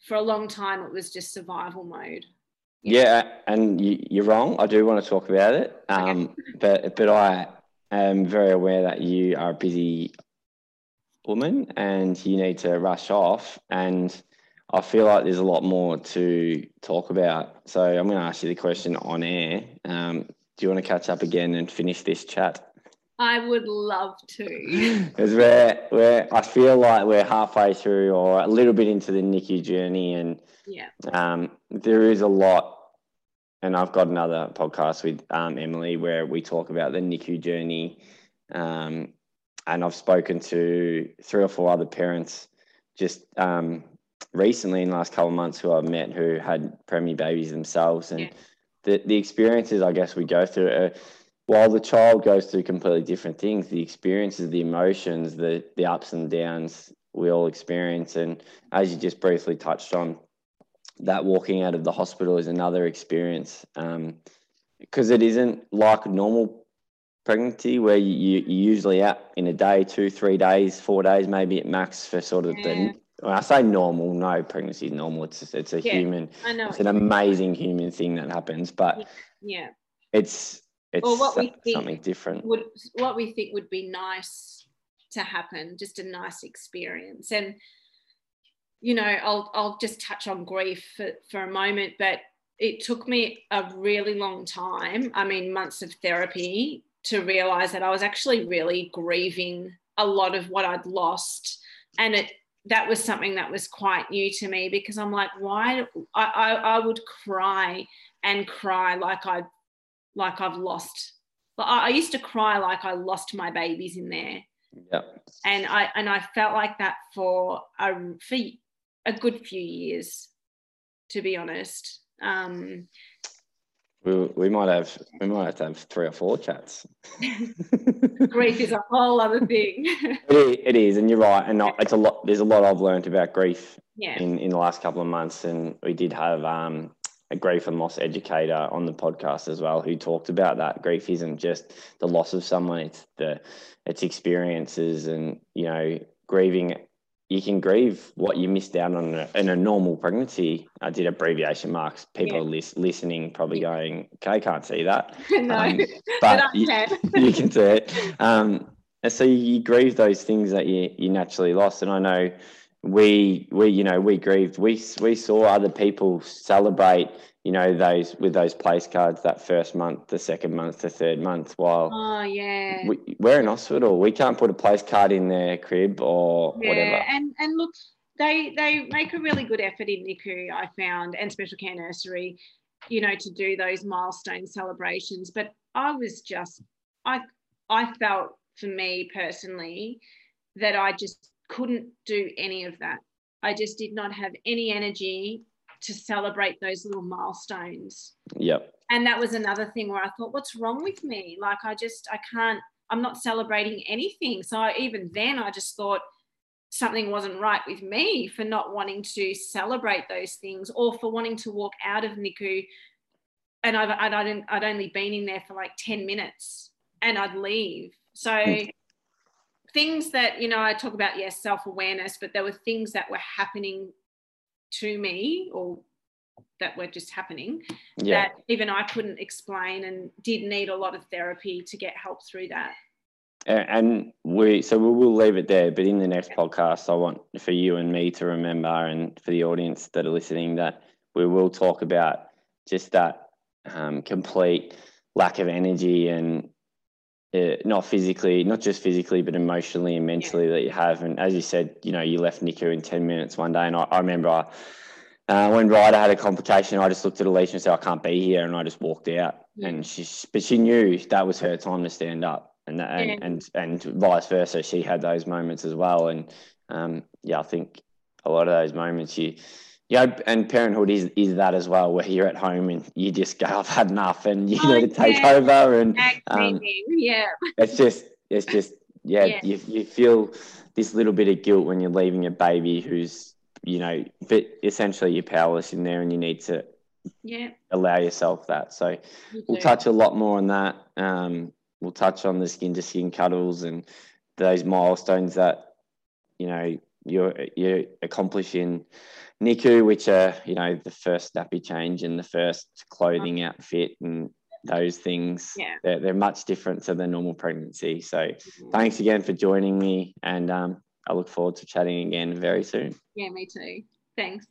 for a long time it was just survival mode. Yeah, and you, are wrong. I do want to talk about it, um, okay. but but I am very aware that you are a busy woman and you need to rush off. And I feel like there's a lot more to talk about. So I'm going to ask you the question on air. Um, do you want to catch up again and finish this chat? I would love to. Because we're, we're, I feel like we're halfway through or a little bit into the NICU journey, and yeah, um, there is a lot. And I've got another podcast with um, Emily where we talk about the NICU journey. Um, and I've spoken to three or four other parents just um, recently in the last couple of months who I've met who had preemie babies themselves. And yeah. the, the experiences I guess we go through are while the child goes through completely different things, the experiences, the emotions, the the ups and downs we all experience. And as you just briefly touched on, that walking out of the hospital is another experience because um, it isn't like normal pregnancy where you, you're usually out in a day, two, three days, four days, maybe at max for sort of yeah. the. When I say normal, no pregnancy is normal. It's it's a yeah, human. I know. It's an amazing human thing that happens, but yeah, it's it's or what we think something different. Would what we think would be nice to happen, just a nice experience. And you know, I'll I'll just touch on grief for, for a moment, but it took me a really long time, I mean months of therapy to realize that I was actually really grieving a lot of what I'd lost. And it that was something that was quite new to me because I'm like, why I, I, I would cry and cry like I'd like I've lost. I used to cry like I lost my babies in there. Yeah. And I and I felt like that for a for a good few years, to be honest. Um, we, we might have we might have to have three or four chats. grief is a whole other thing. it, is, it is, and you're right. And it's a lot. There's a lot I've learned about grief yeah. in in the last couple of months, and we did have um, a grief and loss educator on the podcast as well who talked about that. Grief isn't just the loss of someone it's the it's experiences and you know grieving you can grieve what you missed out on in a, in a normal pregnancy. I did abbreviation marks. People yeah. lis- listening probably going okay can't see that. No, um, but, but you, you, can see it. Um, and so you grieve those things that you, you naturally lost. And i know we we you know we grieved. We we saw other people celebrate you know those with those place cards that first month the second month the third month while oh yeah. we, we're in hospital. We can't put a place card in their crib or yeah, whatever. and and look they they make a really good effort in NICU I found and special care nursery you know to do those milestone celebrations. But I was just I I felt for me personally that I just couldn't do any of that. I just did not have any energy to celebrate those little milestones. Yep. And that was another thing where I thought, what's wrong with me? Like, I just, I can't, I'm not celebrating anything. So I, even then, I just thought, something wasn't right with me for not wanting to celebrate those things or for wanting to walk out of NICU and I've, I'd, I'd, I'd only been in there for like 10 minutes and I'd leave. So mm. Things that, you know, I talk about, yes, self-awareness, but there were things that were happening to me or that were just happening yeah. that even I couldn't explain and did need a lot of therapy to get help through that. And we, so we will leave it there. But in the next podcast, I want for you and me to remember, and for the audience that are listening, that we will talk about just that um, complete lack of energy and uh, not physically, not just physically, but emotionally and mentally yeah. that you have. And as you said, you know, you left NICU in 10 minutes one day. And I, I remember I, uh, when Ryder had a complication, I just looked at Alicia and said, I can't be here. And I just walked out. Yeah. And she, but she knew that was her time to stand up. And, and, yeah. and, and vice versa. She had those moments as well. And um, yeah, I think a lot of those moments you, yeah, and parenthood is is that as well, where you're at home and you just go, I've had enough, and you oh, need to take yeah. over, and um, yeah, it's just it's just yeah, yeah, you you feel this little bit of guilt when you're leaving a baby who's you know, but essentially you're powerless in there, and you need to yeah allow yourself that. So you we'll touch a lot more on that. Um, we'll touch on the skin to skin cuddles and those milestones that you know you're you're accomplishing NICU, which are you know the first nappy change and the first clothing outfit and those things. Yeah. They're, they're much different to the normal pregnancy. So mm-hmm. thanks again for joining me, and um, I look forward to chatting again very soon. Yeah, me too. Thanks.